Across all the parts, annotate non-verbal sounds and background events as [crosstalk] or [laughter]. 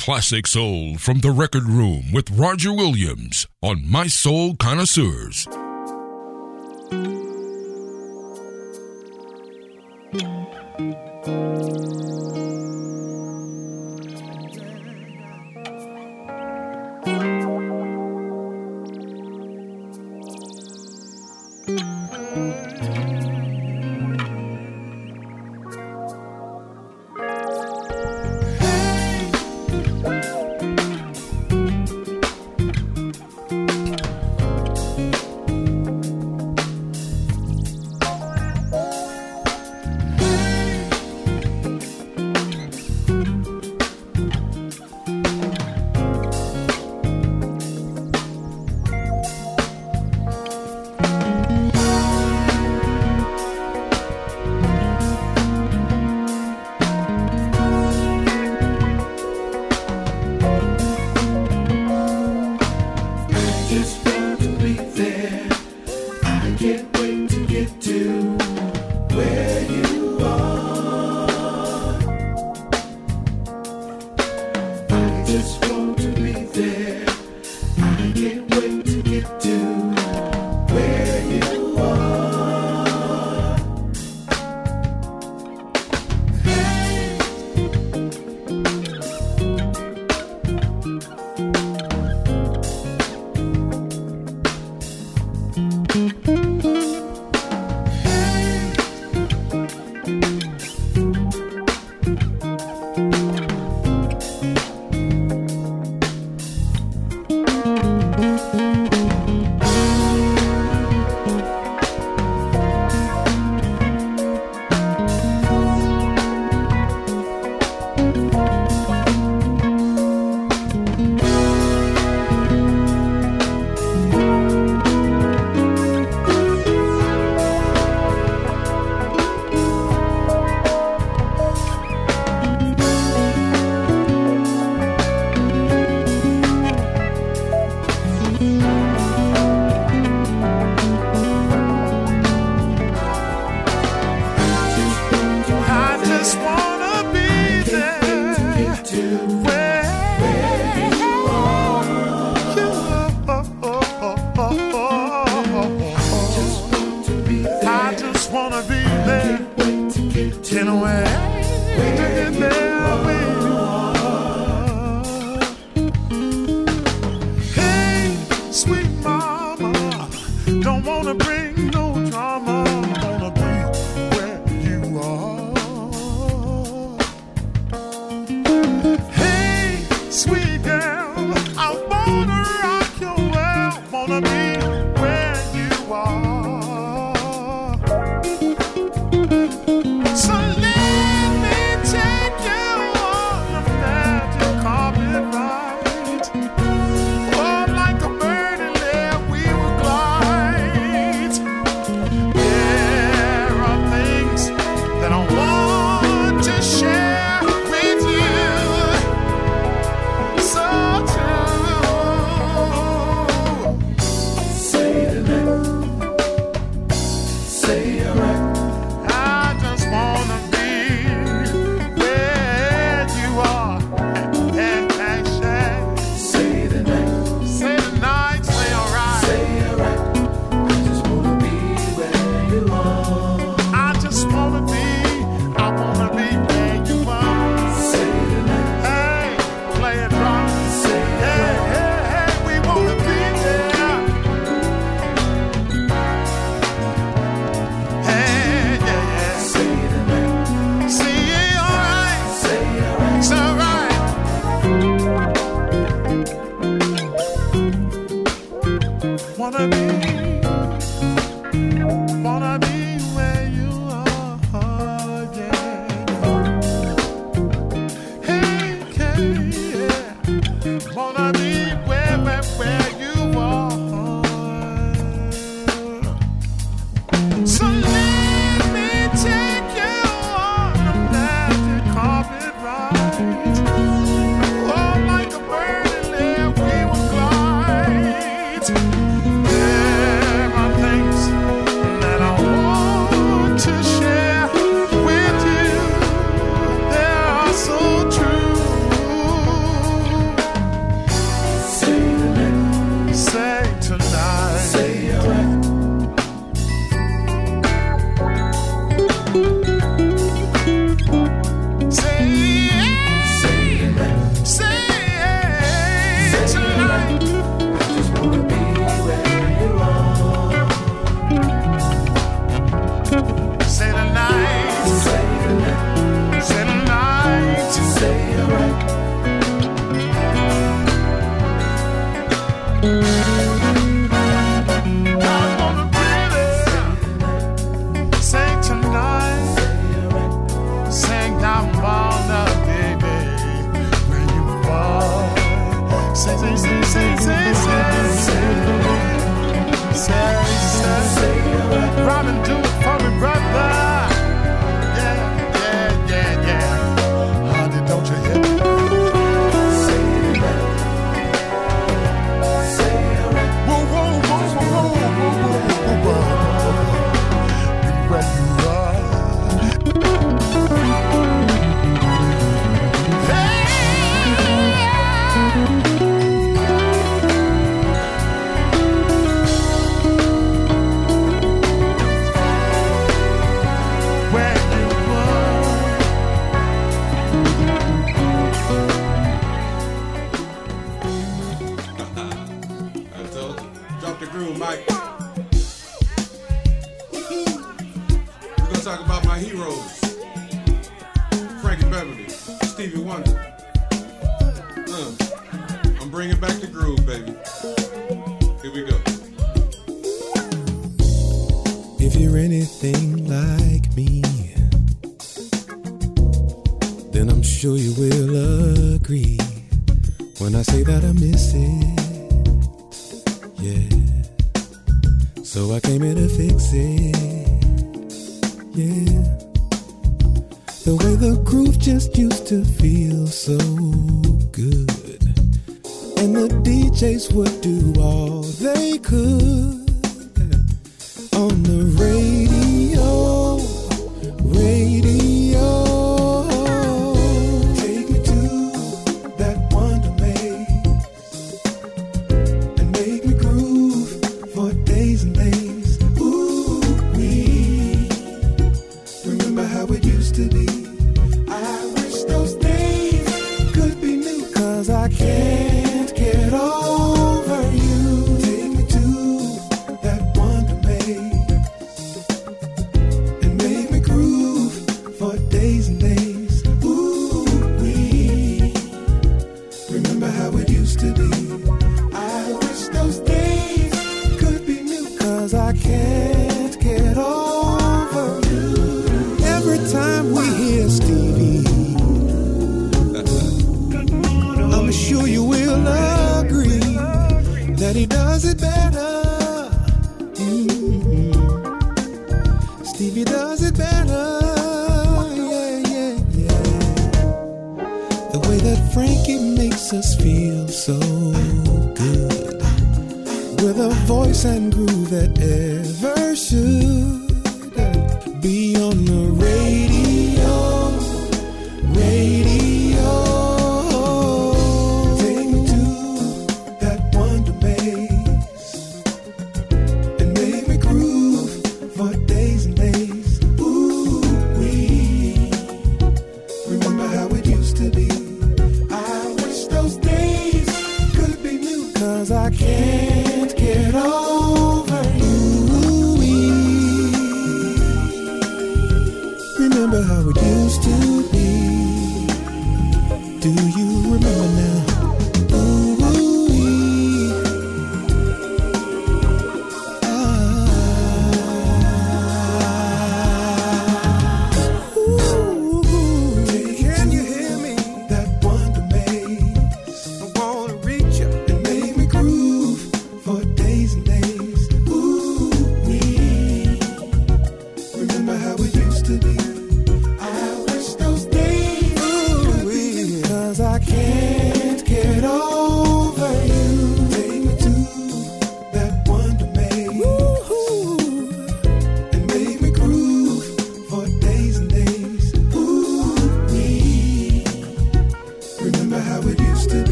classic soul from the record room with Roger Williams on Mi-Soul Connoisseurs.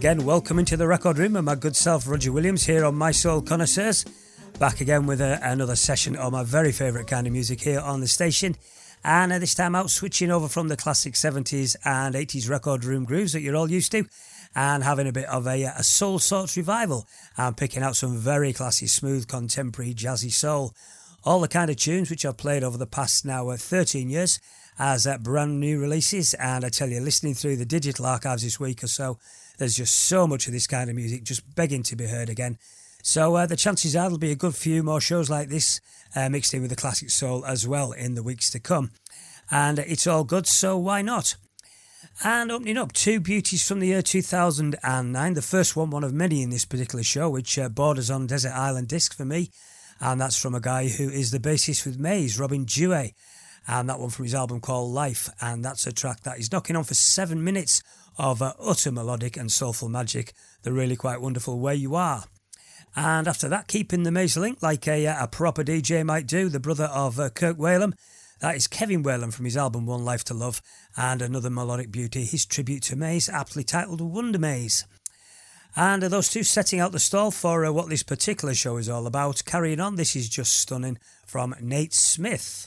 Again, welcome into the record room and my good self, Roger Williams, here on Mi-Soul Connoisseurs. Back again with a, another session of my very favourite kind of music here on the station. And uh, this time out, switching over from the classic 70s and 80s record room grooves that you're all used to and having a bit of a, a soul sorts revival and picking out some very classy, smooth, contemporary, jazzy soul. All the kind of tunes which I've played over the past now uh, 13 years as uh, brand new releases. And I tell you, listening through the digital archives this week or so, there's just so much of this kind of music just begging to be heard again. So uh, the chances are there'll be a good few more shows like this uh, mixed in with the classic soul as well in the weeks to come. And it's all good, so why not? And opening up, two beauties from the year 2009. The first one, one of many in this particular show, which uh, borders on Desert Island Disc for me. And that's from a guy who is the bassist with Maze, Robin Duhe. And that one from his album called Life. And that's a track that is knocking on for seven minutes of uh, utter melodic and soulful magic. The really quite wonderful Where You Are. And after that, keeping the maze link like a, a proper DJ might do, the brother of uh, Kirk Whalum. That is Kevin Whalum from his album One Life to Love, and another melodic beauty, his tribute to Maze, aptly titled Wonder Maze. And uh, those two setting out the stall for uh, what this particular show is all about. Carrying on, this is just stunning from Nate Smith.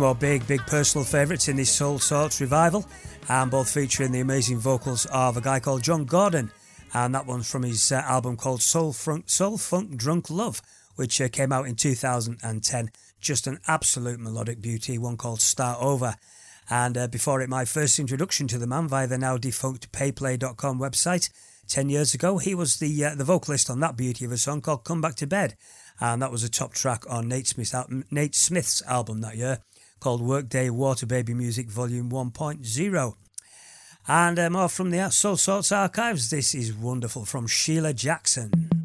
more big, big personal favourites in this Soul Sorts revival, and both featuring the amazing vocals of a guy called John Gordon, and that one's from his uh, album called Soul Funk, Soul Funk Drunk Love, which uh, came out in 2010. Just an absolute melodic beauty, one called Start Over. And uh, before it, my first introduction to the man via the now defunct payplay.com website. 10 years ago, he was the, uh, the vocalist on that beauty of a song called Come Back to Bed and that was a top track on Nate Nate Smith's, album that year called Workday Water Baby Music Volume 1.0. And uh, more from the Soul Sorts archives. This is wonderful from Sheila Jackson.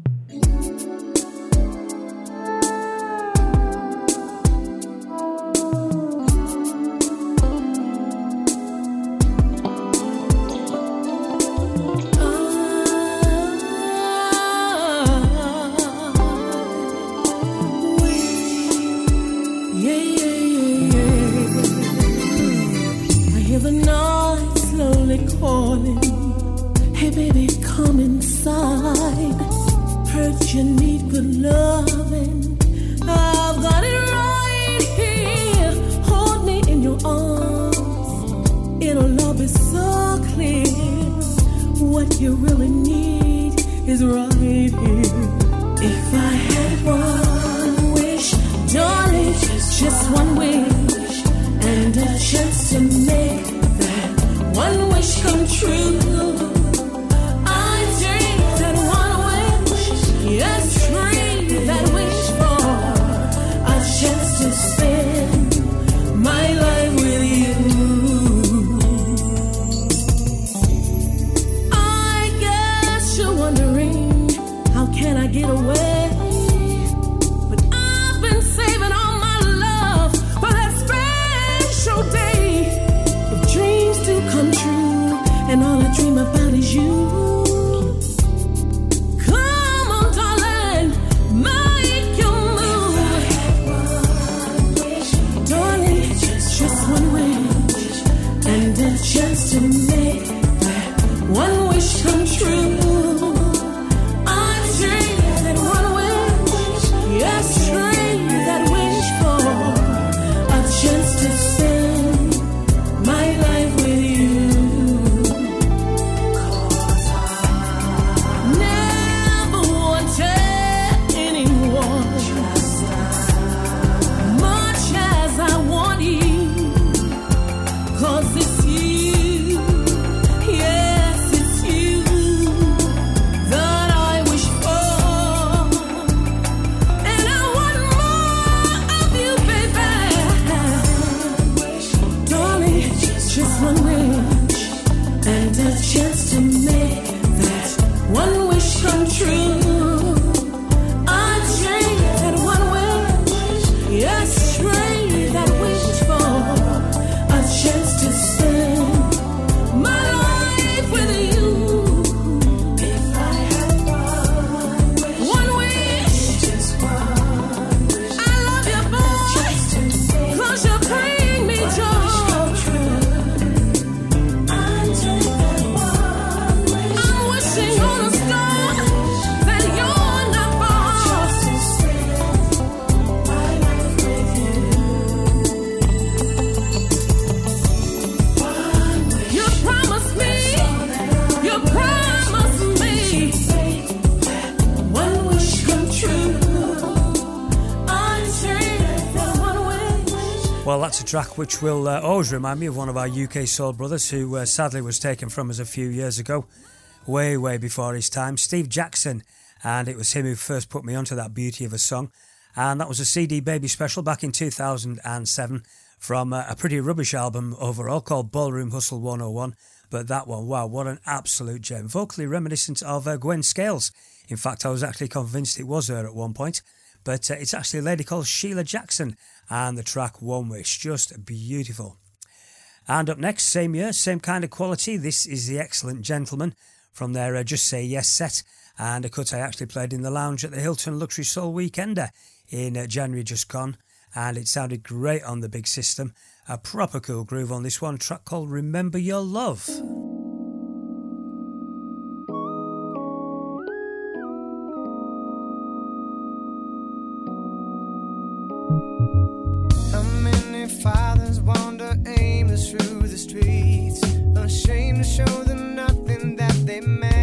is right here. If I had one wish, darling, just, just one wish, and a chance to make that one wish come true. Track which will uh, always remind me of one of our UK soul brothers who uh, sadly was taken from us a few years ago, way, way before his time, Steve Jackson. And it was him who first put me onto that beauty of a song. And that was a CD Baby special back in 2007 from uh, a pretty rubbish album overall called Ballroom Hustle 101. But that one, wow, what an absolute gem. Vocally reminiscent of uh, Gwen Scales. In fact, I was actually convinced it was her at one point. But uh, it's actually a lady called Sheila Jackson and the track One Wish. Just beautiful. And up next, same year, same kind of quality. This is The Excellent Gentlemen from their uh, Just Say Yes set, and a cut I actually played in the lounge at the Hilton Luxury Soul Weekender in uh, January just gone, and it sounded great on the big system. A proper cool groove on this one, track called Remember Your Love. Ashamed to show them nothing that they made.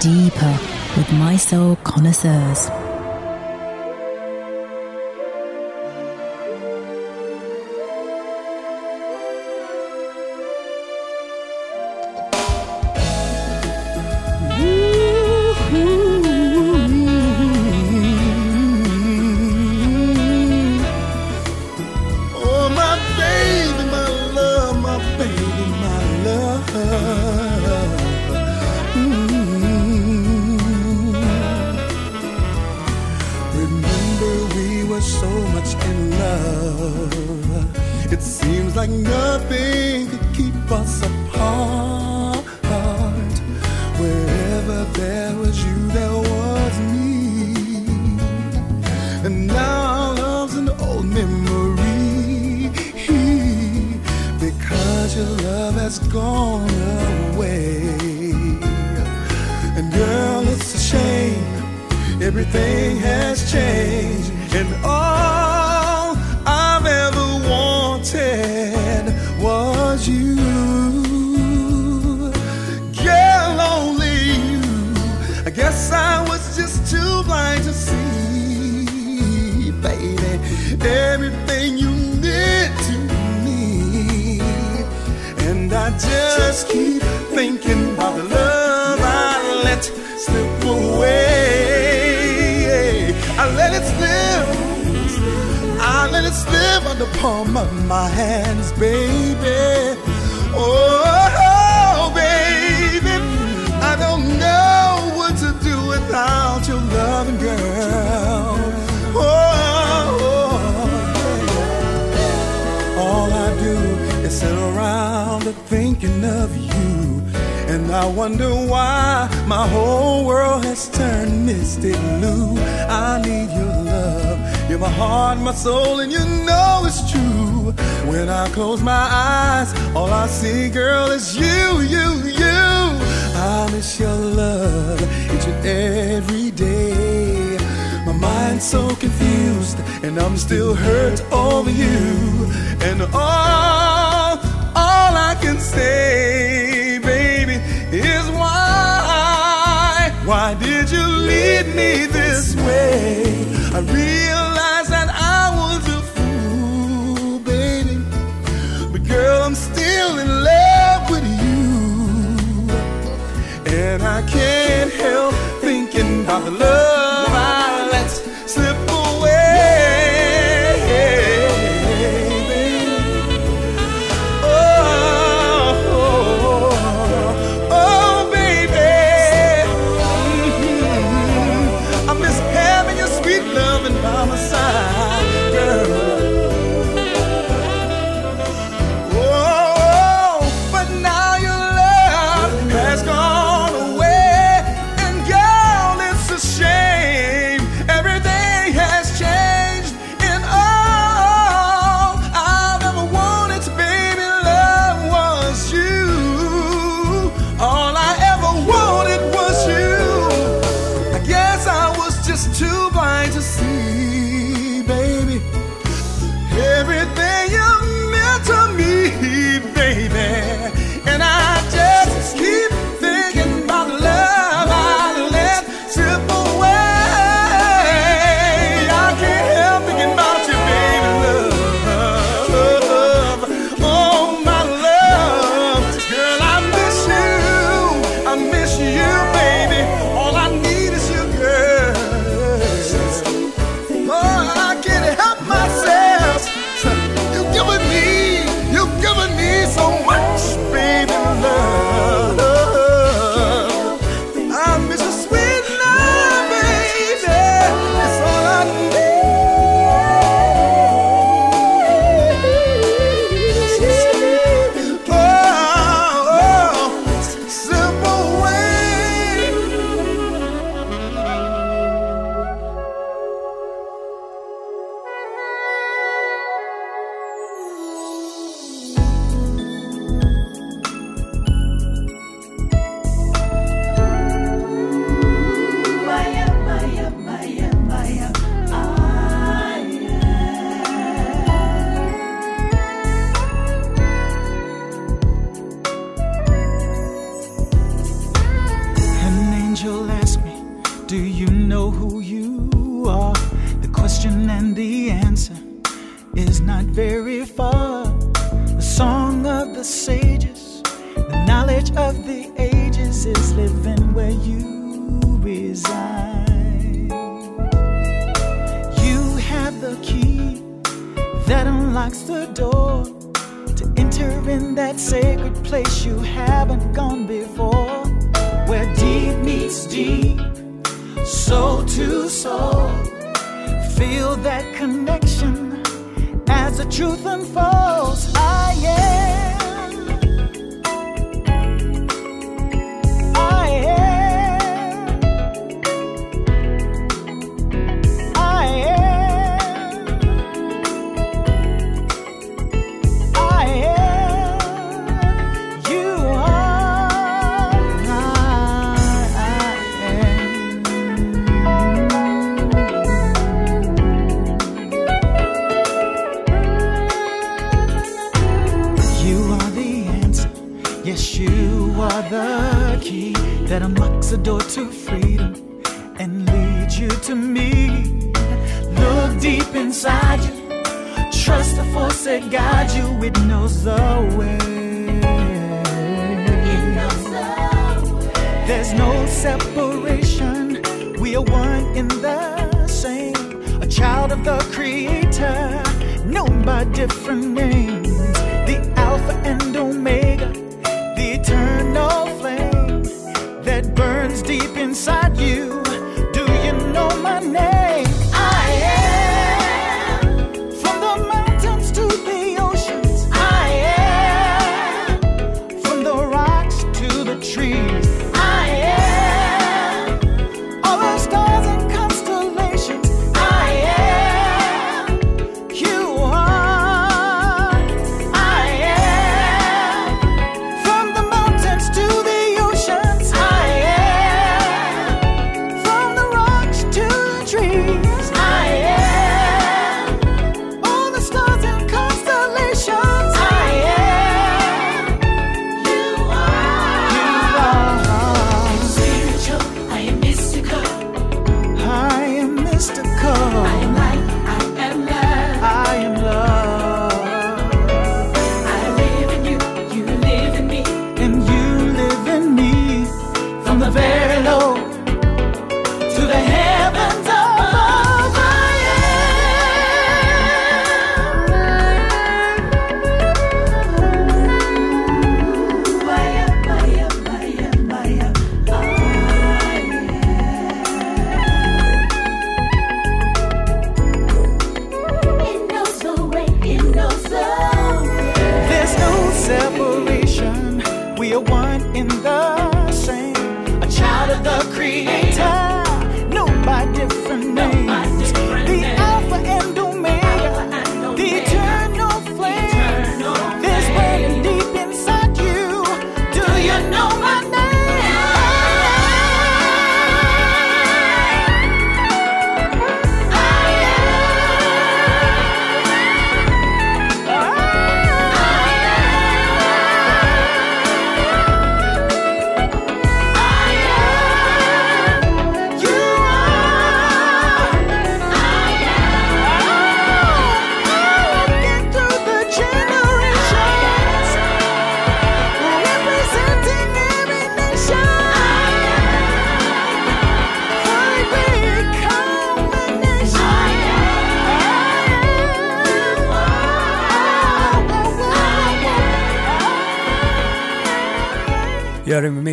deeper with Mi-Soul connoisseurs. Remember we were so much in love. It seems like nothing could keep us apart. Wherever there was you, there was me. And now our love's an old memory. Because your love has gone Everything has changed, and all I've ever wanted was you. girl. only you. I guess I was just too blind to see, baby, everything you meant to me, and I just. the palm of my hands, baby. Oh, baby, I don't know what to do without your loving girl. Oh, all I do is sit around thinking of you. And I wonder why my whole world has turned misty blue. I need your love. You're my heart, my soul, and you know it's true. When I close my eyes, all I see, girl, is you, you, you. I miss your love each and every day. My mind's so confused, and I'm still hurt over you. And all, all I can say, baby, is why, why did you lead me this way? I realize. can't help thinking about the love.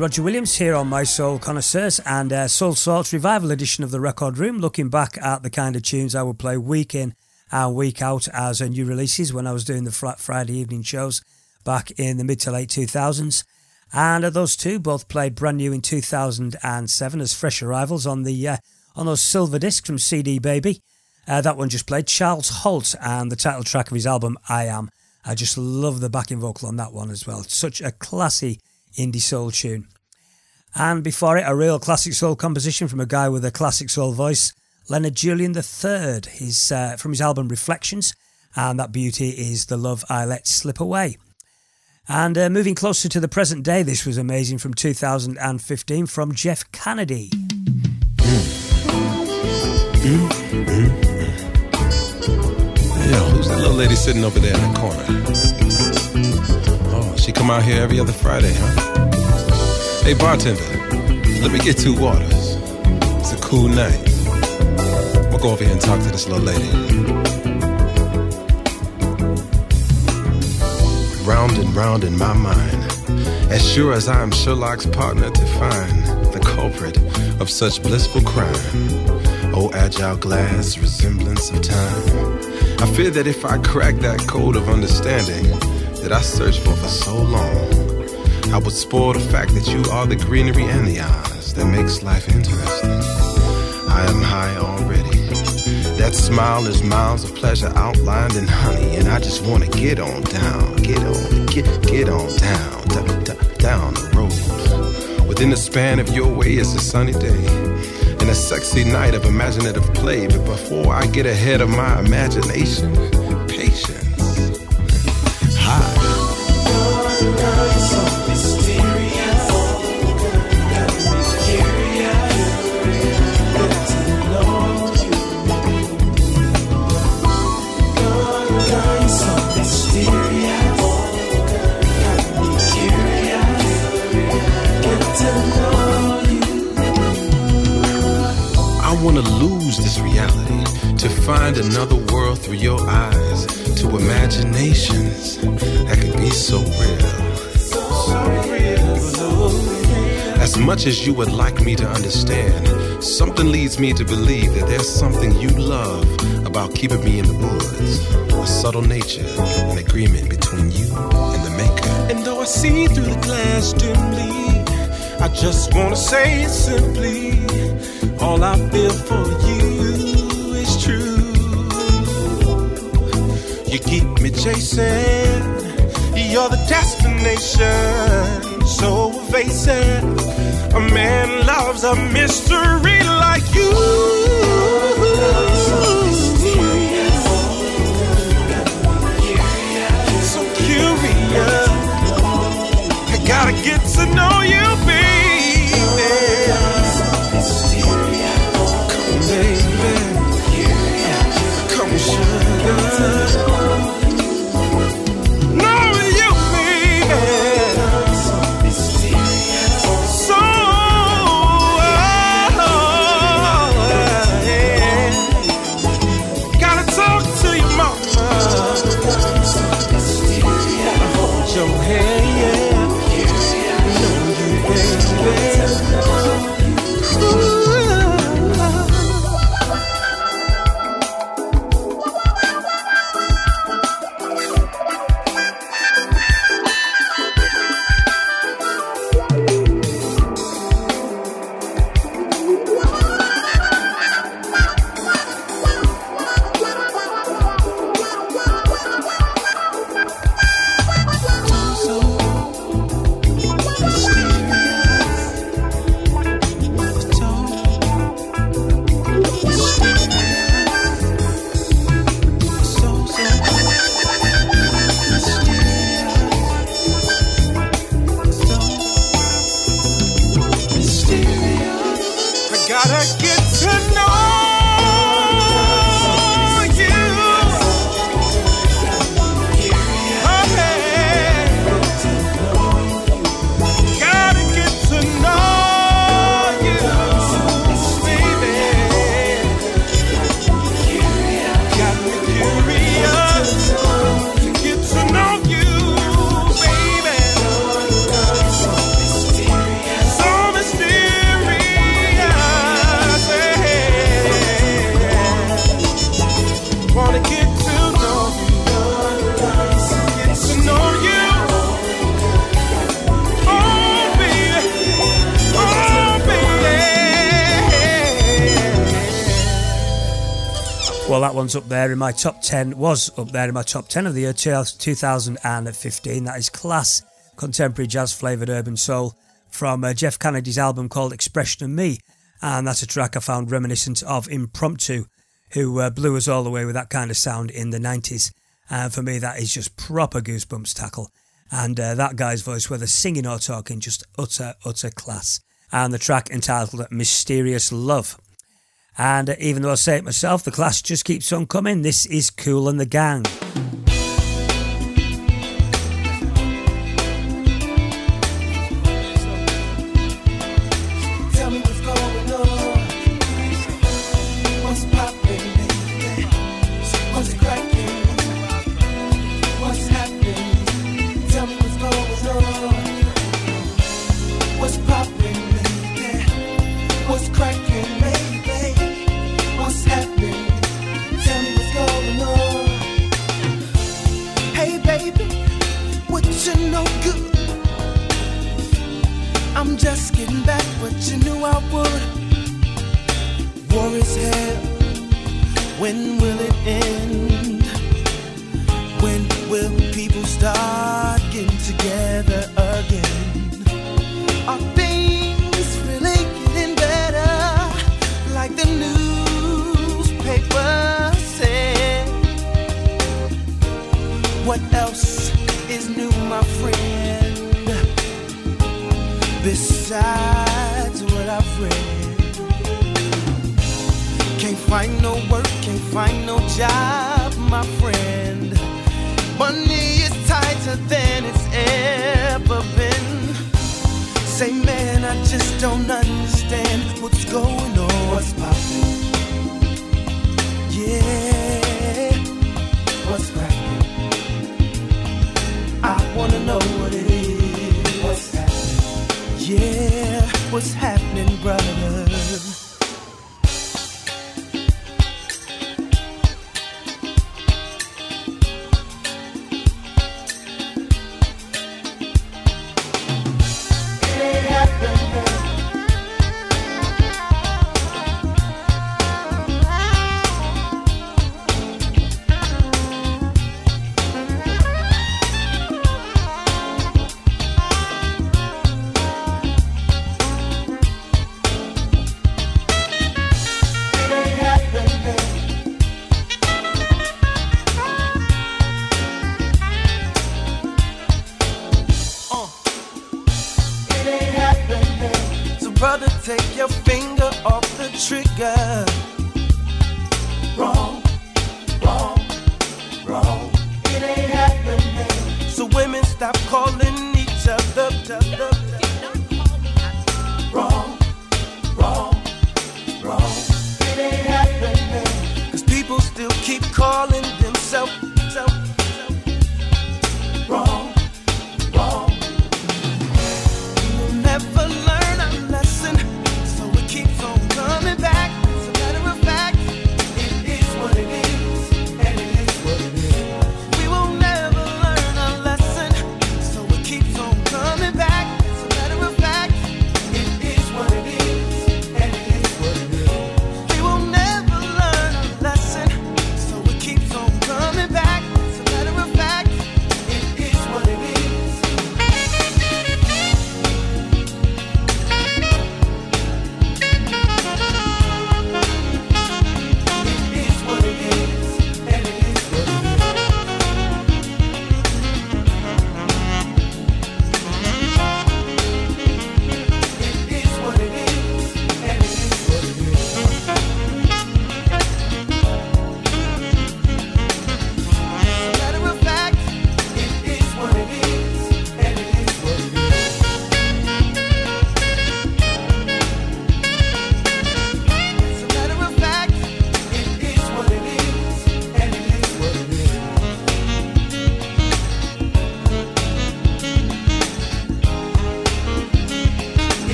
Roger Williams, here on Mi-Soul Connoisseurs and uh, Soul Sorts Revival edition of the Record Room, looking back at the kind of tunes I would play week in and week out as new releases when I was doing the fr- Friday evening shows back in the mid to late 2000s. And those two both played brand new in 2007 as fresh arrivals on the uh, on those silver discs from CD Baby. Uh, that one just played Charles Holt and the title track of his album I Am. I just love the backing vocal on that one as well. Such a classy indie soul tune. And before it, a real classic soul composition from a guy with a classic soul voice, Leonard Julien III, his, uh, from his album Reflections. And that beauty is The Love I Let Slip Away. And uh, moving closer to the present day, this was amazing from 2015 from Jeff Canady. Yo, who's that little lady sitting over there in the corner? She come out here every other Friday, huh? Hey, bartender, let me get two waters. It's a cool night. We'll go over here and talk to this little lady. Round and round in my mind, as sure as I am Sherlock's partner to find the culprit of such blissful crime. Oh, agile glass, resemblance of time. I fear that if I crack that code of understanding that I searched for for so long, I would spoil the fact that you are the greenery and the eyes that makes life interesting. I am high already. That smile is miles of pleasure outlined in honey, and I just wanna get on down, get on, get get on down, da, down the road. Within the span of your way is a sunny day and a sexy night of imaginative play. But before I get ahead of my imagination, patience. Find another world through your eyes, to imaginations that could be so real. So real. As much as you would like me to understand, something leads me to believe that there's something you love about keeping me in the woods. A subtle nature, an agreement between you and the maker. And though I see through the glass dimly, I just wanna say simply. All I feel for you is true. Keep me chasing, you're the destination. So evasive, a man loves a mystery like you. So curious. I gotta get to know you, up there in my top 10, was up there in my top 10 of the year 2015. That is Class Contemporary Jazz Flavoured Urban Soul from uh, Jeff Canady's album called Expression of Me. And that's a track I found reminiscent of Impromptu, who uh, blew us all away with that kind of sound in the 90s. And for me, that is just proper goosebumps tackle. And uh, that guy's voice, whether singing or talking, just utter, utter class. And the track entitled Mysterious Love. And even though I say it myself, the class just keeps on coming. This is Kool and the Gang.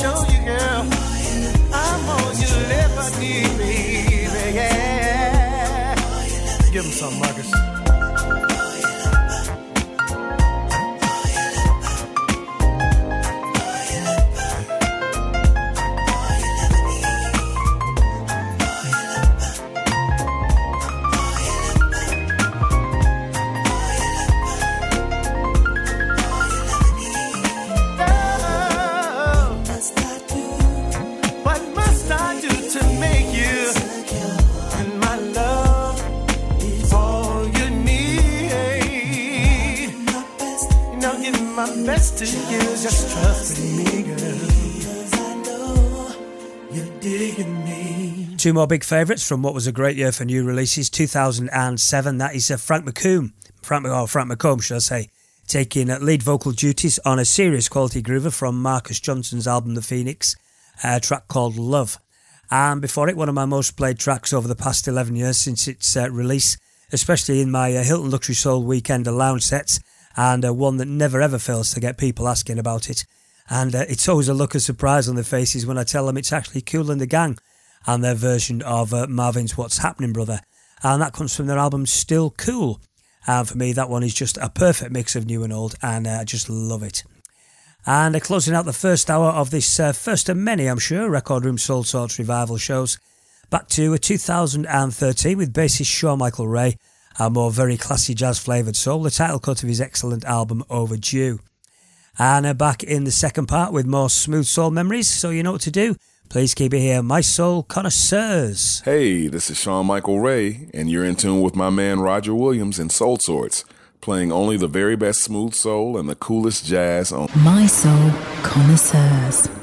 Show you, girl. I'm. Give him some, Marcus. Two more big favourites from what was a great year for new releases, 2007. That is uh, Frank McComb, Frank, oh, Frank McComb, should I say, taking uh, lead vocal duties on a serious quality groover from Marcus Johnson's album The Phoenix, a track called Love. And before it, one of my most played tracks over the past 11 years since its uh, release, especially in my uh, Hilton Luxury Soul weekend lounge sets, and uh, one that never ever fails to get people asking about it. And uh, it's always a look of surprise on their faces when I tell them it's actually Kool and the Gang and their version of uh, Marvin's What's Happening Brother. And that comes from their album Still Kool. And for me, that one is just a perfect mix of new and old, and uh, I just love it. And uh, closing out the first hour of this uh, first of many, I'm sure, Record Room Soul Sorts revival shows, back to uh, 2013 with bassist Sean Michael Ray, a more very classy jazz flavoured soul, the title cut of his excellent album Overdue. And uh, back in the second part with more smooth soul memories, so you know what to do. Please keep it here, Mi-Soul connoisseurs. Hey, this is Sean Michael Ray, and you're in tune with my man Roger Williams and Soul Sorts, playing only the very best smooth soul and the coolest jazz on Mi-Soul Connoisseurs.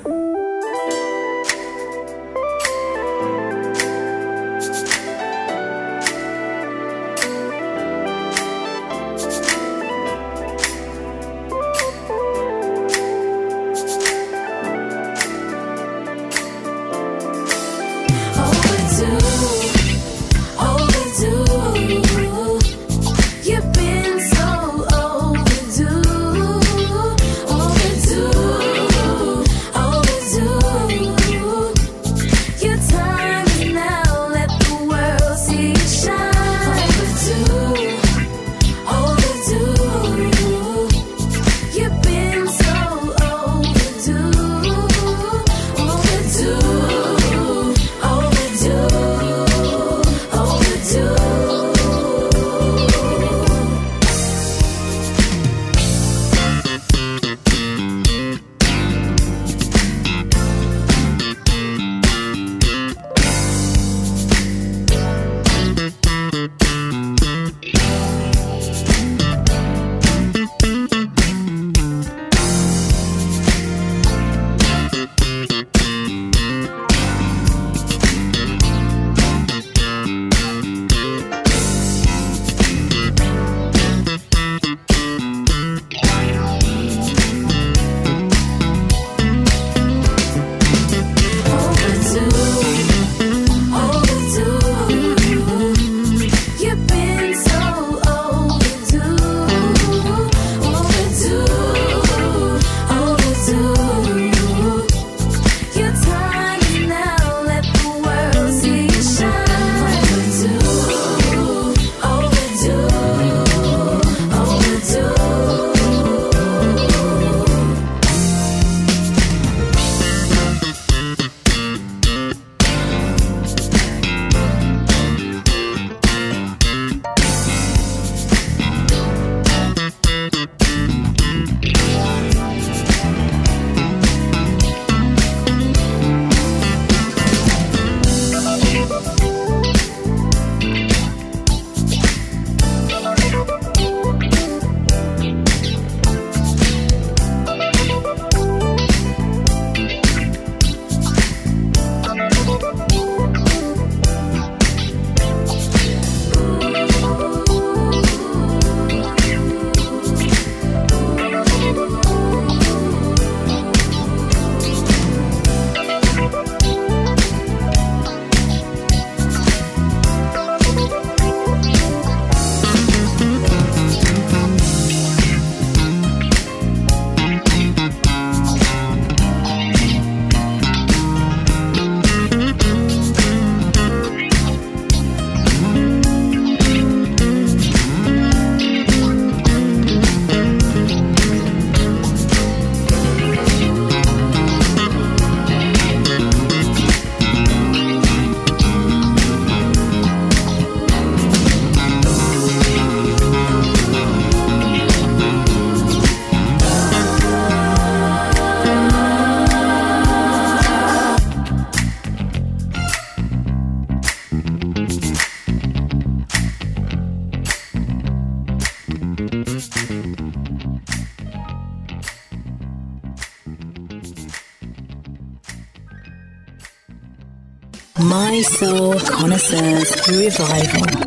Mi-Soul Connoisseurs Revival.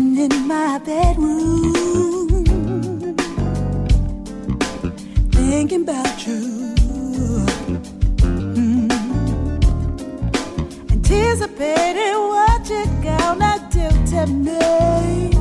in my bedroom, thinking about you. Hmm. Anticipating what you're gonna do to me.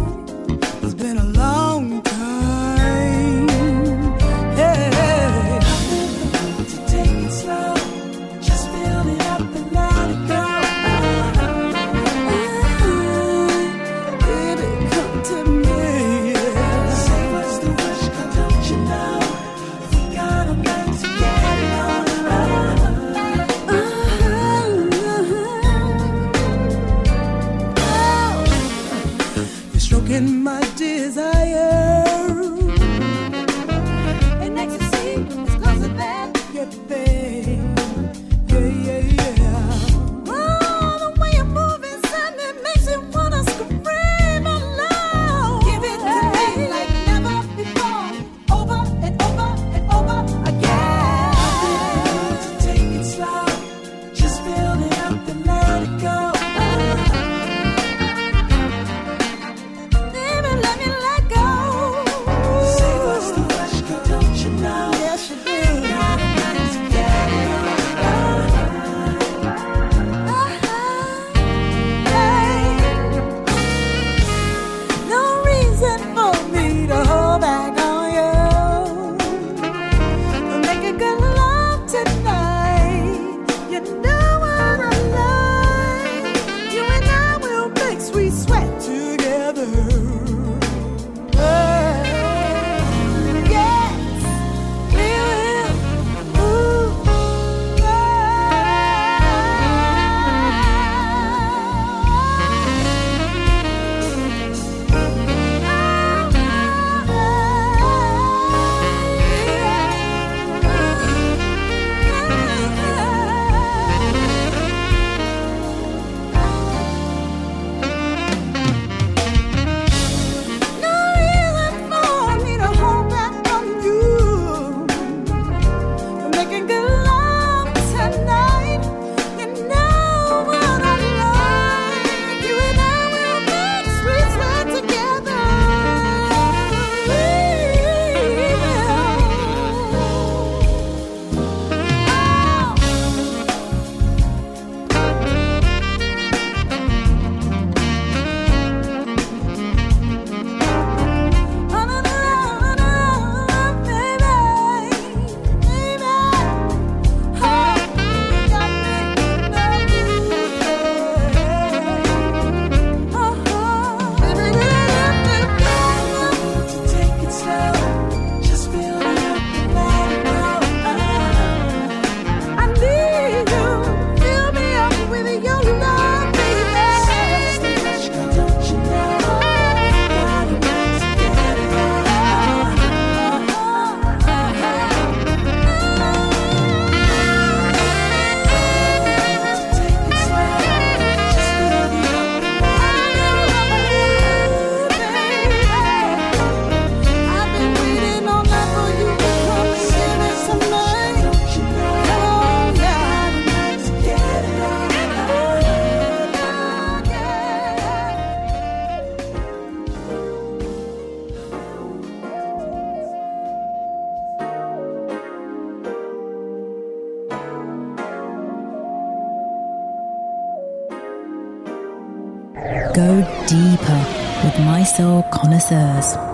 Go deeper with Mi-Soul connoisseurs.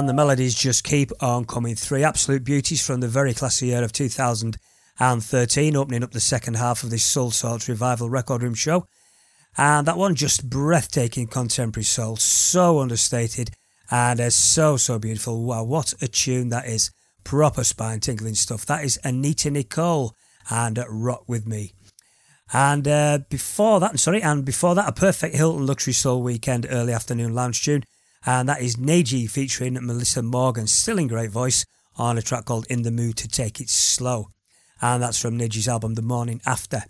And the melodies just keep on coming. Three absolute beauties from the very classy year of 2013, opening up the second half of this Soulsorts Revival Record Room show. And that one just breathtaking contemporary soul, so understated and uh, so, so beautiful. Wow, what a tune that is. Proper spine tingling stuff. That is Anita Nicole and uh, Rock With Me. And uh, before that, sorry, and before that, a perfect Hilton Luxury Soul Weekend early afternoon lounge tune. And that is Najee featuring Meli'sa Morgan, still in great voice, on a track called In the Mood to Take It Slow. And that's from Najee's album The Morning After.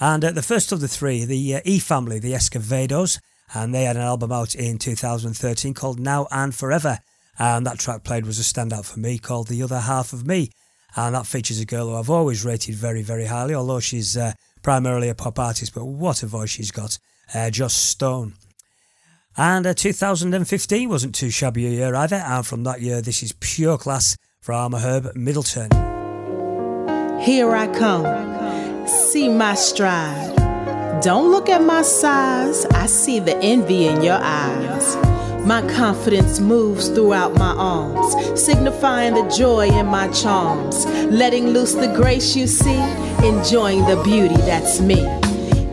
And uh, the first of the three, the uh, E family, the Escovedos, and they had an album out in 2013 called Now and Forever. And that track played was a standout for me called The Other Half of Me. And that features a girl who I've always rated very, very highly, although she's uh, primarily a pop artist, but what a voice she's got. Uh, Joss Stone. And uh, 2015 wasn't too shabby a year either, and from that year, this is pure class from Herb Middleton. Here I come, see my stride. Don't look at my size, I see the envy in your eyes. My confidence moves throughout my arms, signifying the joy in my charms. Letting loose the grace you see, enjoying the beauty that's me.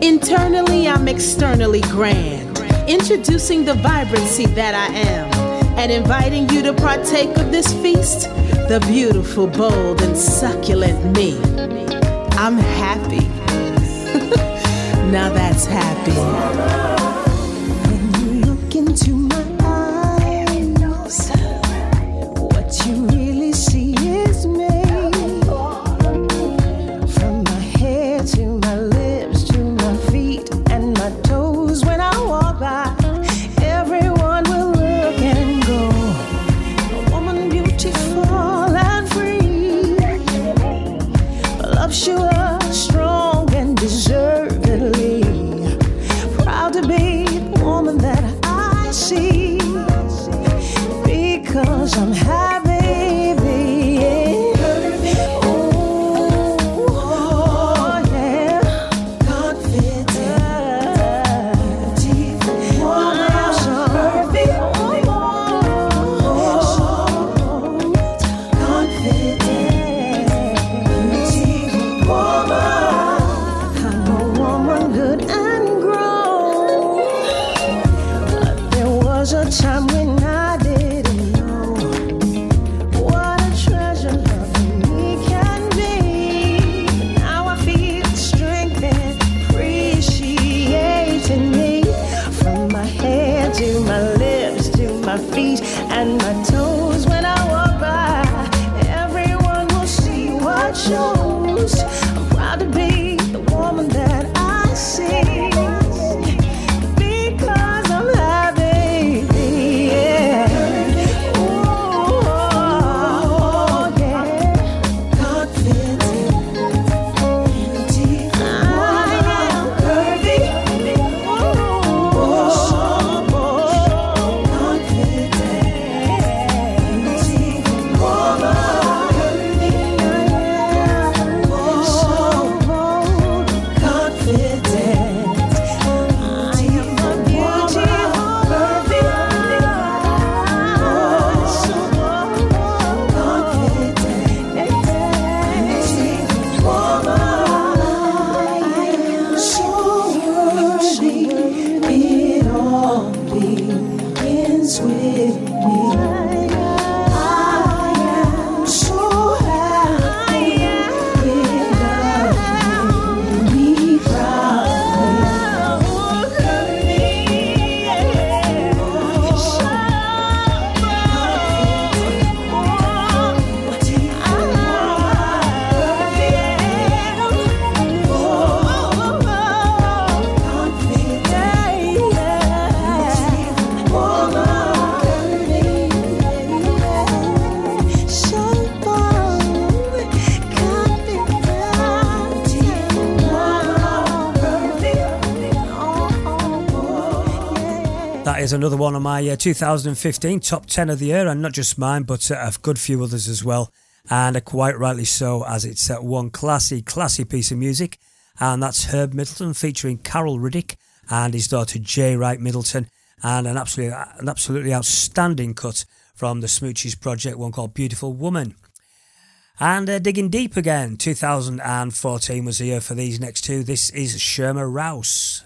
Internally, I'm externally grand, introducing the vibrancy that I am, and inviting you to partake of this feast, the beautiful, bold, and succulent me. I'm happy. [laughs] now that's happy. With another one of my uh, 2015 top 10 of the year, and not just mine, but uh, a good few others as well. And uh, quite rightly so, as it's uh, one classy, classy piece of music. And that's Herb Middleton featuring Carol Riddick and his daughter J Wright Middleton. And an absolutely, an absolutely outstanding cut from the Smooches project, one called Beautiful Woman. And uh, digging deep again, 2014 was the year for these next two. This is Shirma Rouse.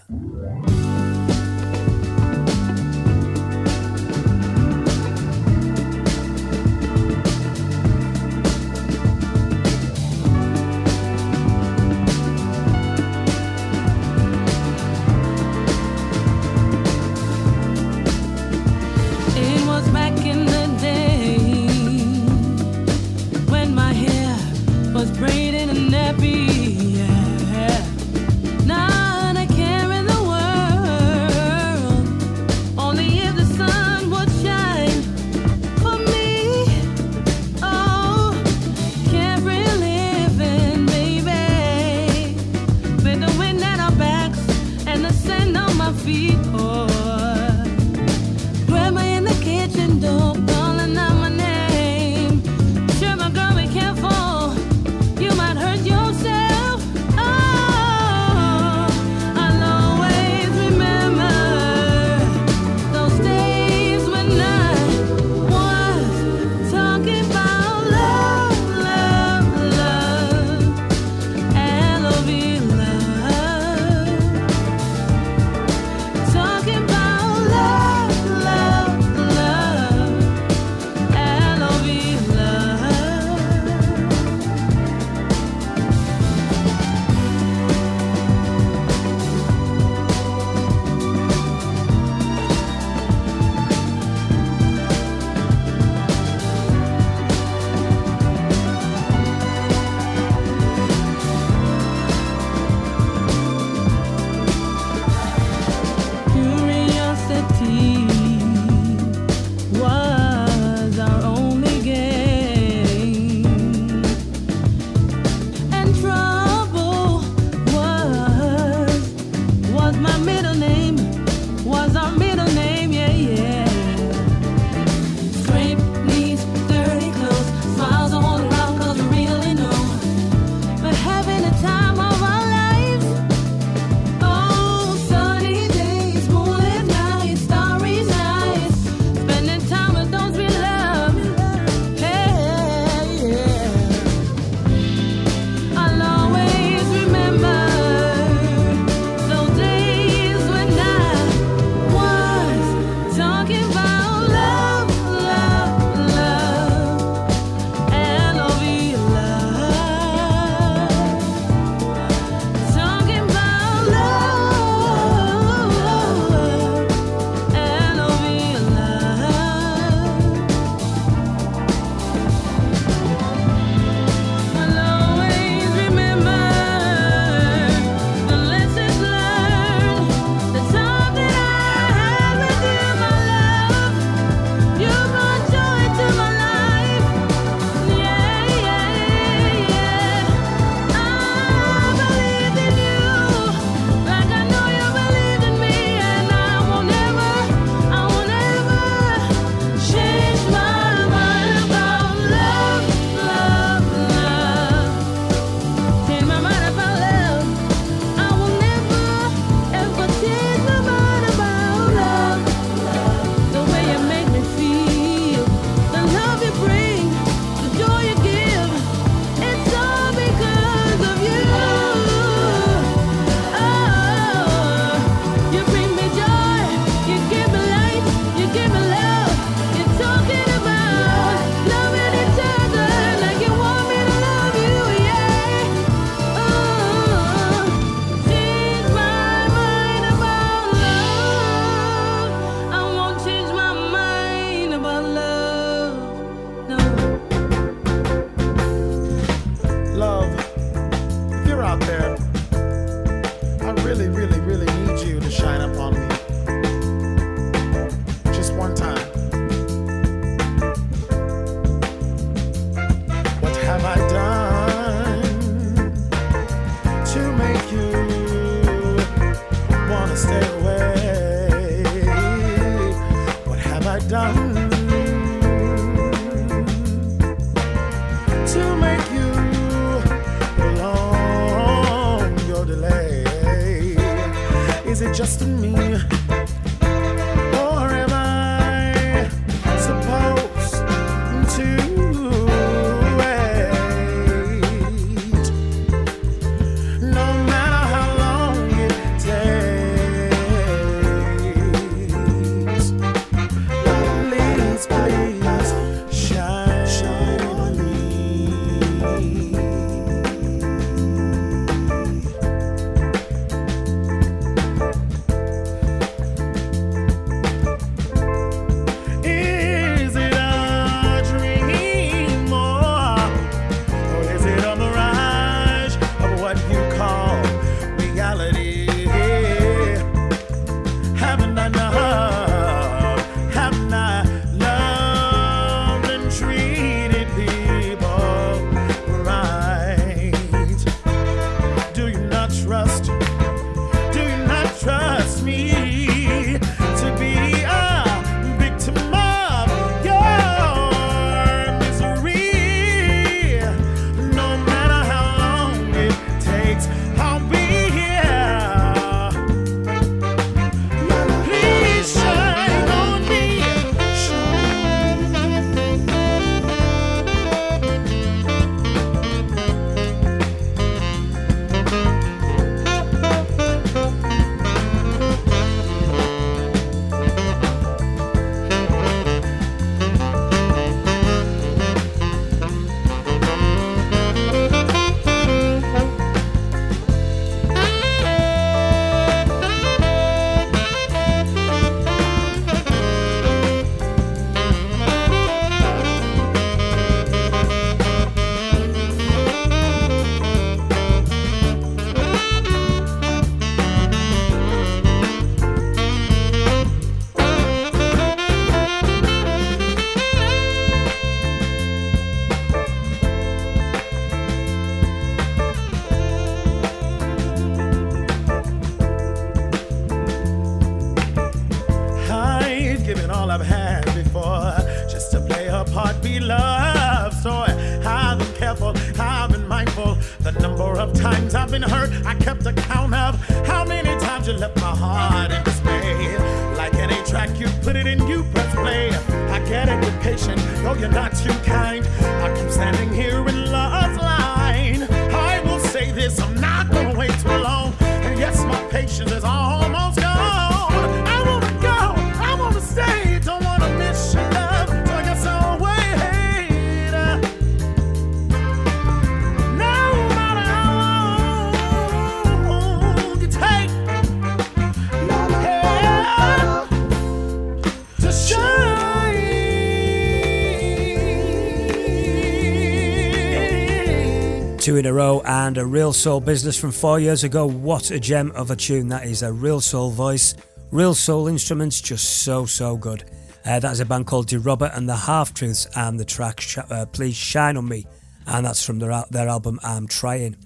And a real soul business from four years ago. What a gem of a tune that is. A real soul voice, real soul instruments, just so, so good. Uh, that is a band called Derobert and the Half Truths and the track Sh- uh, Please Shine on Me. And that's from their, their album I'm Trying.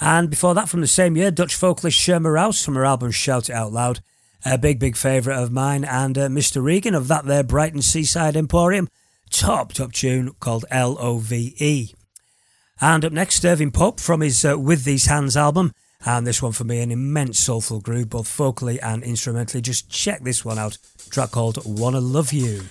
And before that, from the same year, Dutch vocalist Shirma Rouse from her album Shout It Out Loud. A big, big favourite of mine. And uh, Mr. Regan of that there Brighton Seaside Emporium. Top, top tune called L O V E. And up next, Ervin Pope from his uh, With These Hands album. And this one for me, an immense soulful groove, both vocally and instrumentally. Just check this one out. Track called Wanna Love You.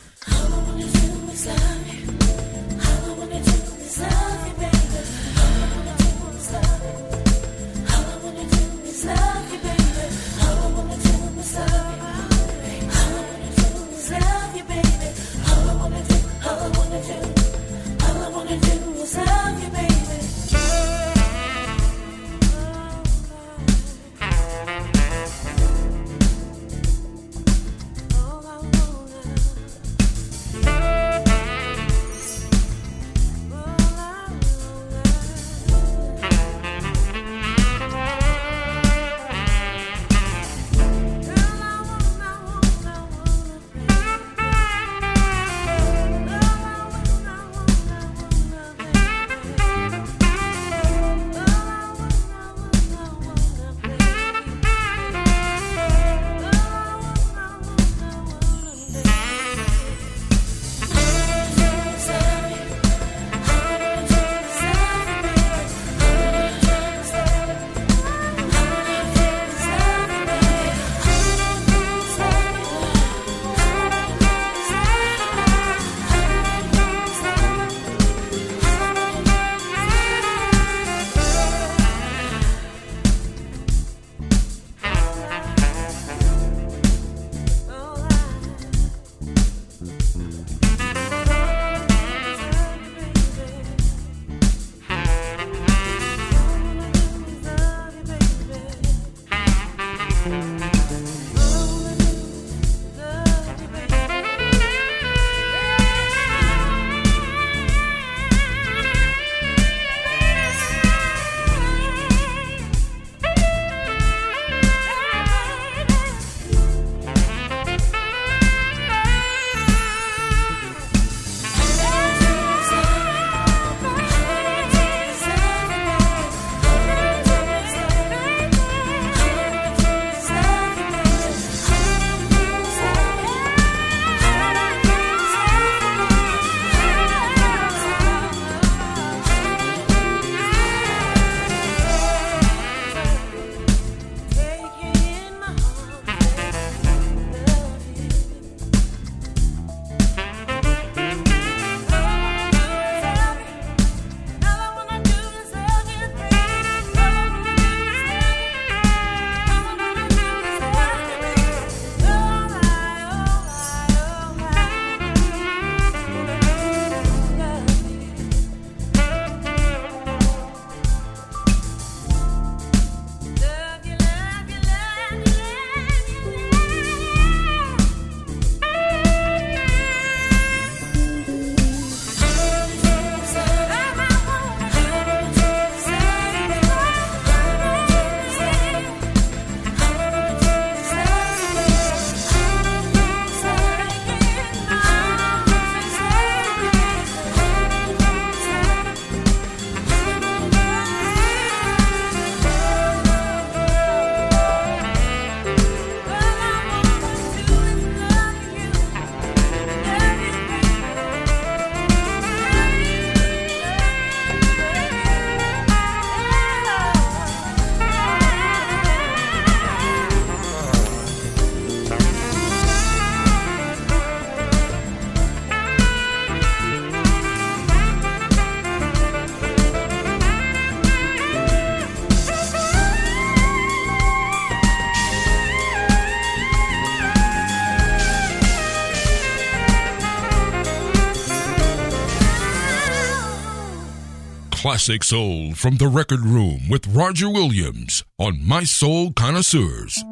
Classic Soul from the Record Room with Roger Williams on Mi-Soul Connoisseurs.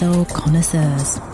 soul connoisseurs.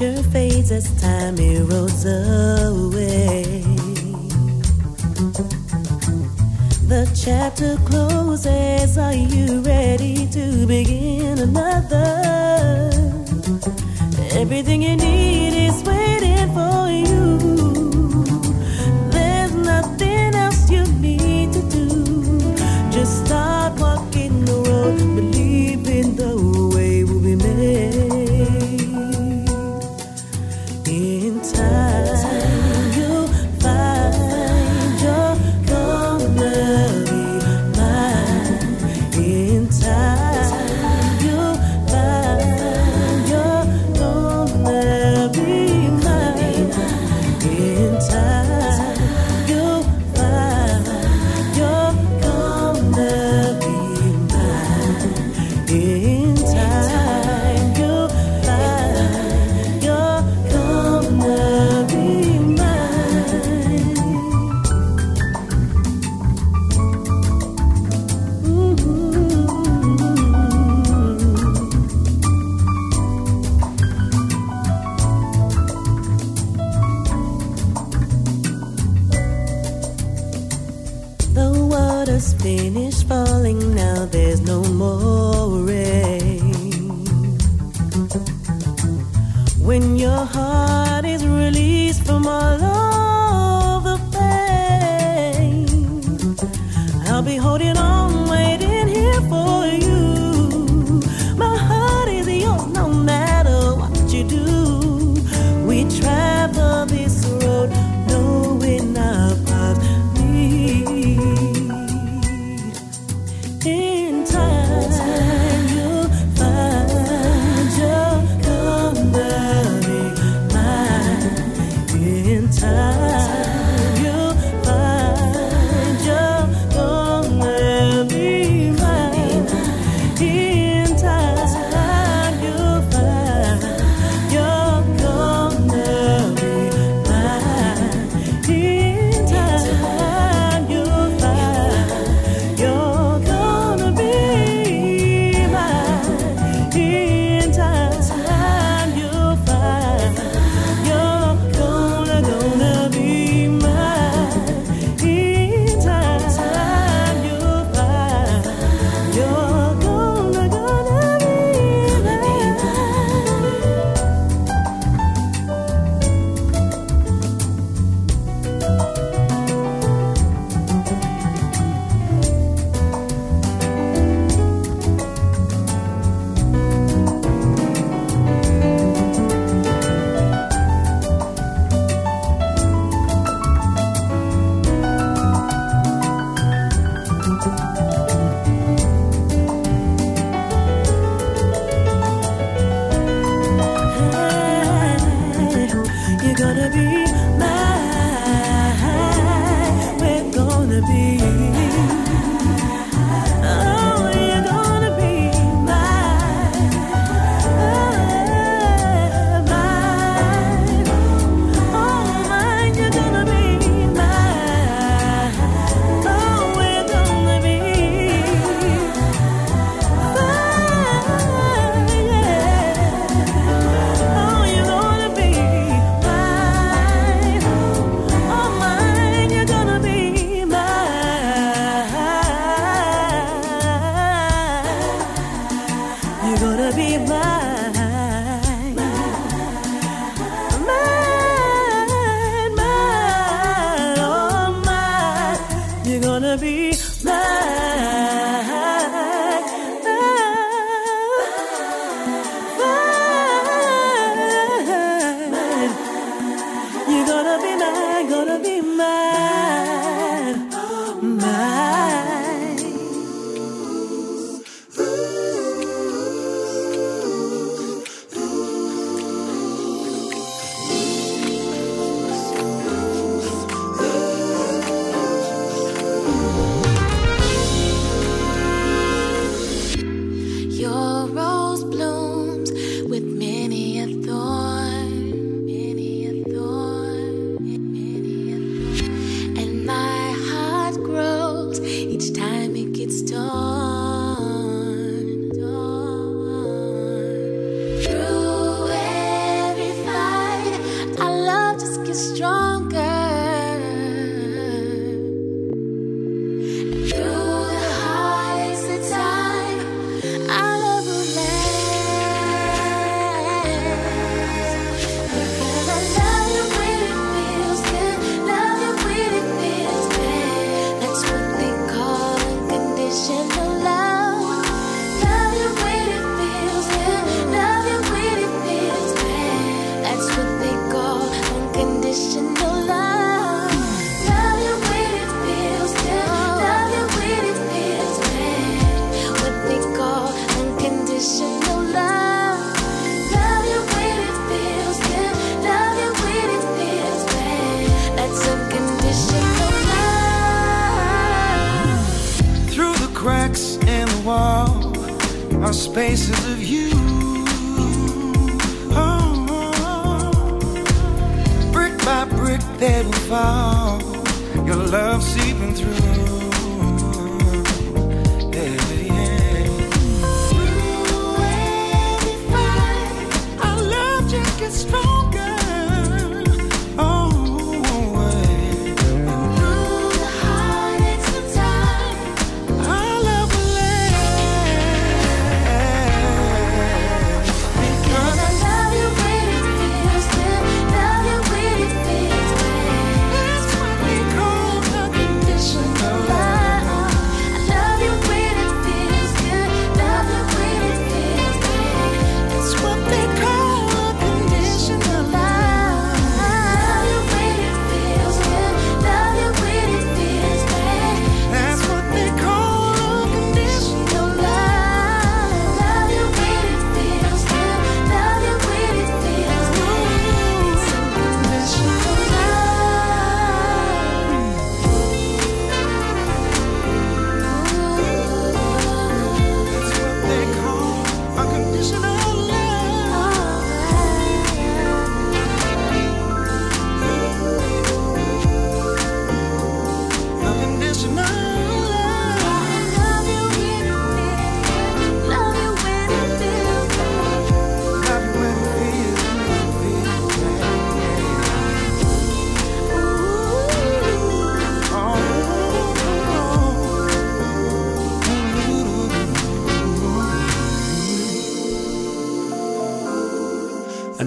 fades as time erodes away. The chapter closes. Are you ready to begin another? Everything you need is waiting for you.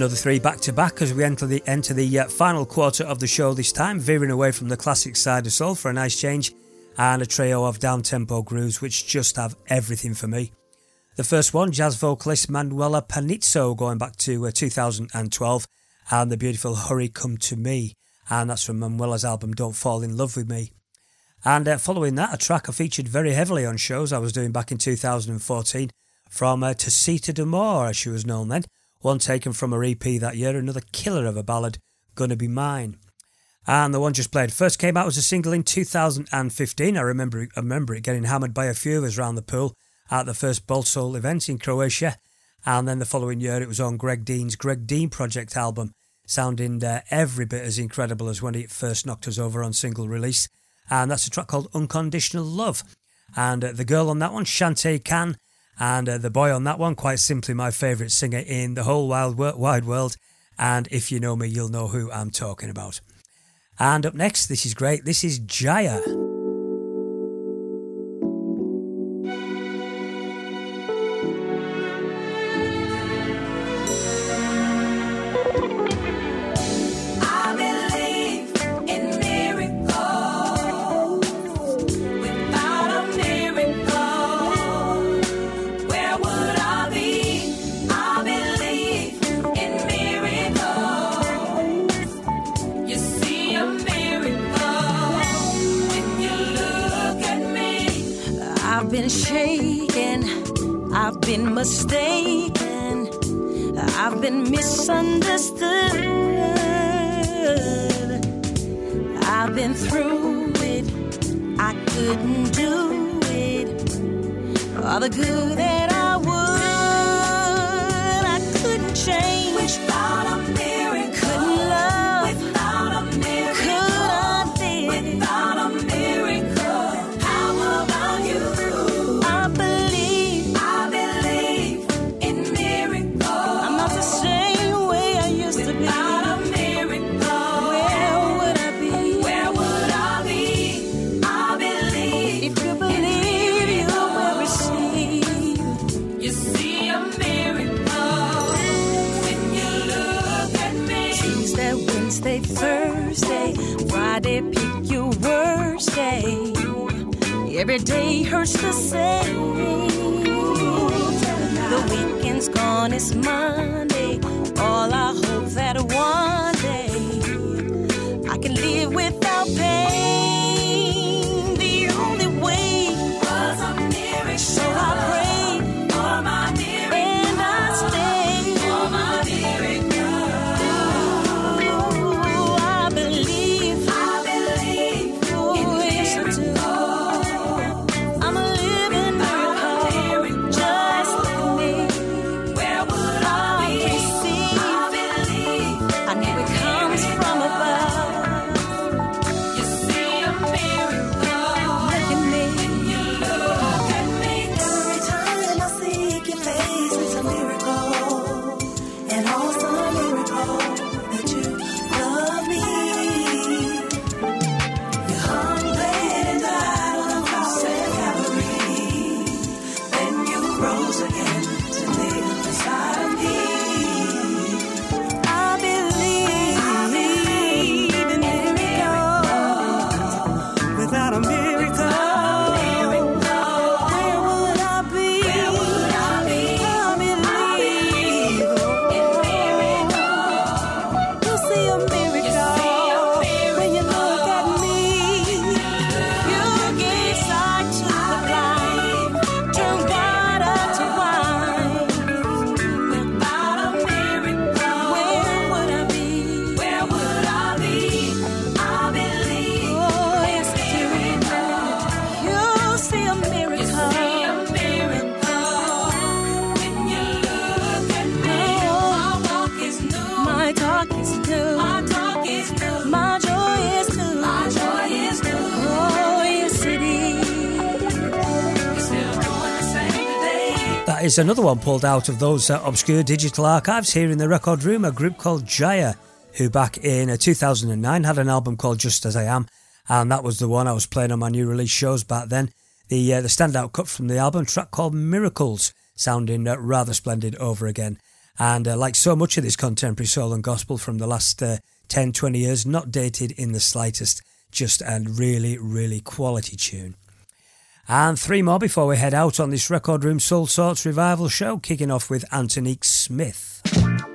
Another three back to back as we enter the enter the uh, final quarter of the show this time, veering away from the classic side of soul for a nice change, and a trio of down tempo grooves which just have everything for me. The first one, jazz vocalist Manuela Panizzo, going back to uh, 2012, and the beautiful Hurry Come to Me, and that's from Manuela's album Don't Fall in Love with Me. And uh, following that, a track I featured very heavily on shows I was doing back in 2014 from uh, Tasita D'Mour, as she was known then. One taken from her EP that year, another killer of a ballad, Gonna Be Mine. And the one just played first came out as a single in 2015. I remember, I remember it getting hammered by a few of us round the pool at the first Bold Soul event in Croatia. And then the following year, it was on Greg Dean's Greg Dean Project album, sounding uh, every bit as incredible as when it first knocked us over on single release. And that's a track called Unconditional Love. And uh, the girl on that one, Chantae Cann, and uh, the boy on that one, quite simply my favourite singer in the whole wild, wide world. And if you know me, you'll know who I'm talking about. And up next, this is great. This is Jaya. Been mistaken, I've been misunderstood. I've been through it, I couldn't do it. All the good that I would, I couldn't change. Without a miracle, Every day hurts the same. The weekend's gone, it's Monday. All I hope that one It's another one pulled out of those uh, obscure digital archives here in the record room, a group called Jaya, who back in uh, 2009 had an album called Just As I Am, and that was the one I was playing on my new release shows back then. The, uh, the standout cut from the album, track called Miracles, sounding uh, rather splendid over again. And uh, like so much of this contemporary soul and gospel from the last uh, 10, 20 years, not dated in the slightest, just a really, really quality tune. And three more before we head out on this Record Room Soulsorts revival show, kicking off with Antonique Smith.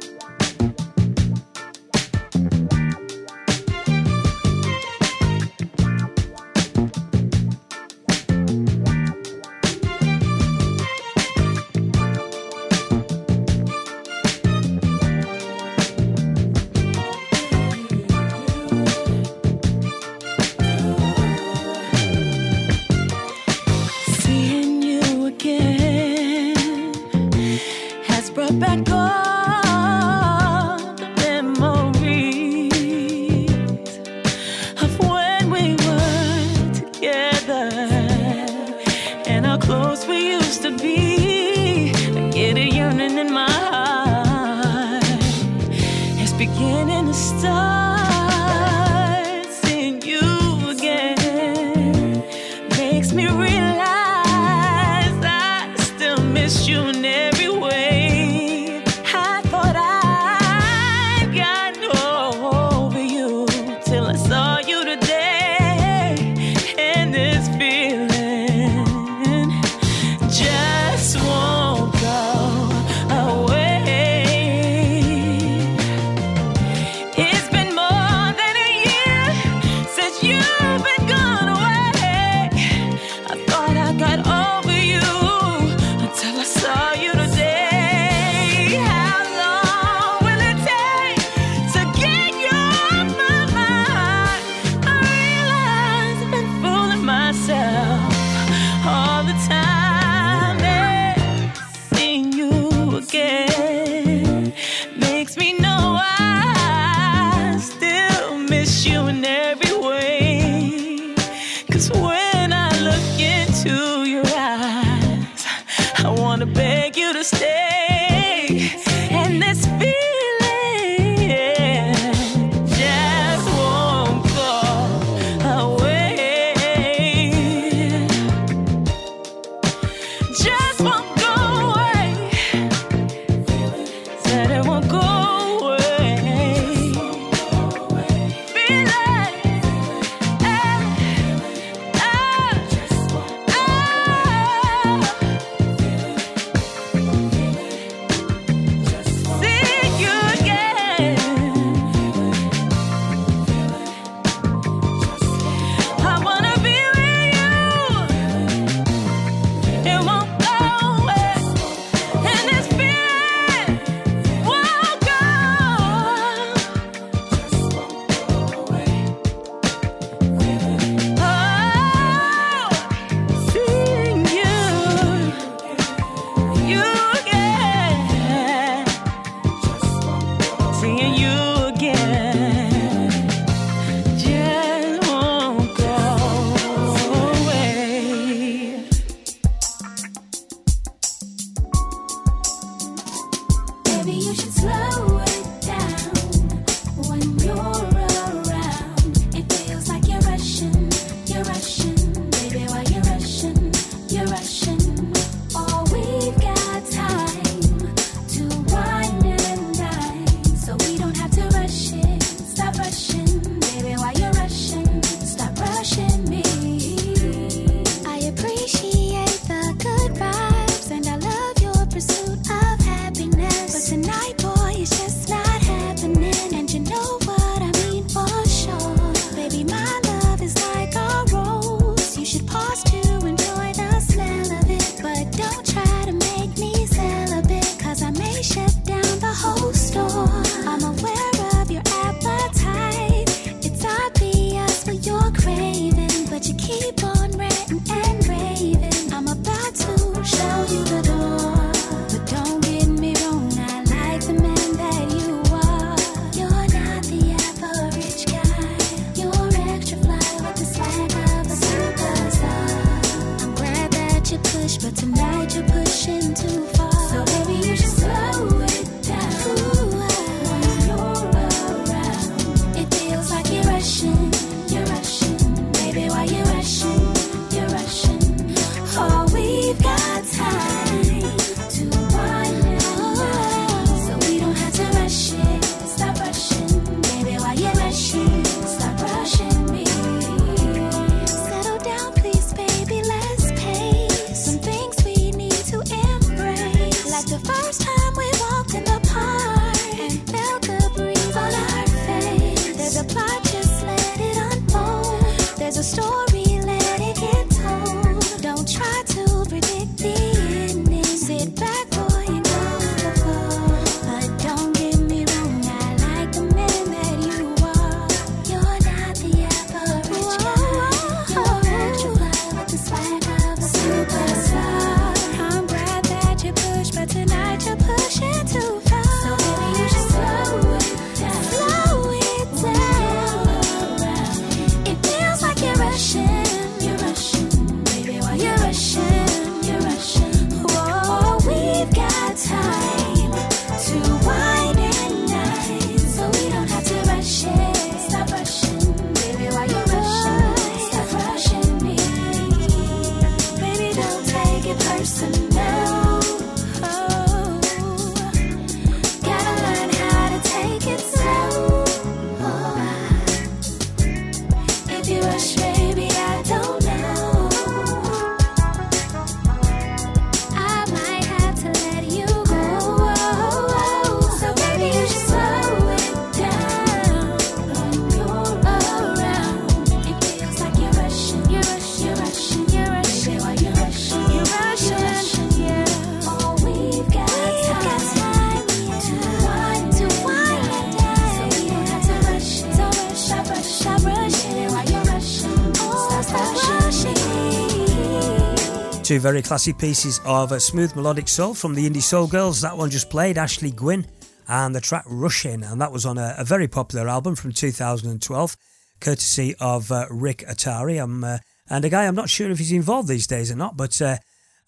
Two very classy pieces of uh, smooth melodic soul from the Indie Soul Girls. That one just played, Ashley Gwynn, and the track Rushing, and that was on a, a very popular album from 2012, courtesy of uh, Rick Atari. I'm, uh, and a guy I'm not sure if he's involved these days or not, but uh,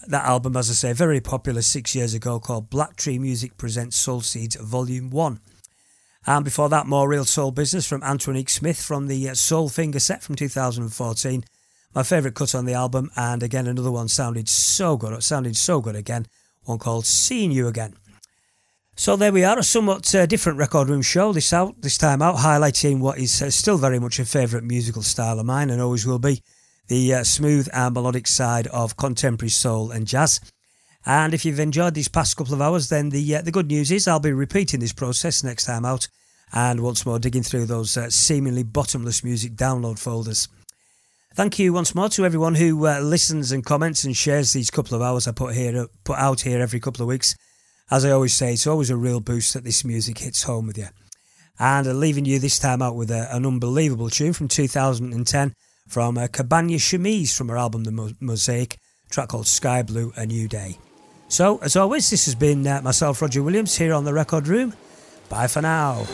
that album, as I say, very popular six years ago, called Black Tree Music Presents Soul Seeds Volume 1. And before that, more real soul business from Antonique Smith from the uh, Soul Finger set from 2014. My favourite cut on the album, and again, another one sounded so good. It sounded so good again. One called Seeing You Again. So there we are, a somewhat uh, different record room show this out this time out, highlighting what is uh, still very much a favourite musical style of mine and always will be the uh, smooth and melodic side of contemporary soul and jazz. And if you've enjoyed these past couple of hours, then the uh, the good news is I'll be repeating this process next time out, and once more digging through those uh, seemingly bottomless music download folders. Thank you once more to everyone who uh, listens and comments and shares these couple of hours I put here put out here every couple of weeks. As I always say, it's always a real boost that this music hits home with you. And uh, leaving you this time out with a, an unbelievable tune from 2010 from uh, Cabana Chemise from her album The Mo- Mosaic, track called Sky Blue A New Day. So, as always, this has been uh, myself, Roger Williams, here on the Record Room. Bye for now.